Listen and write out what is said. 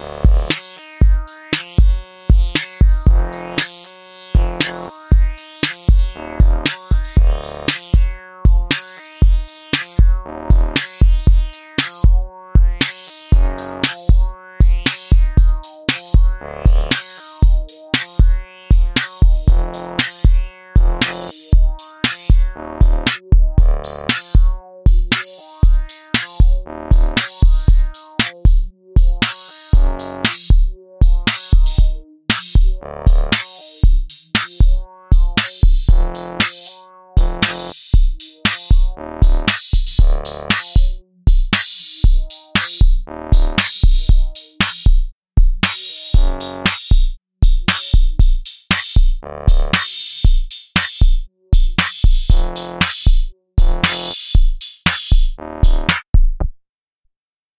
Bye.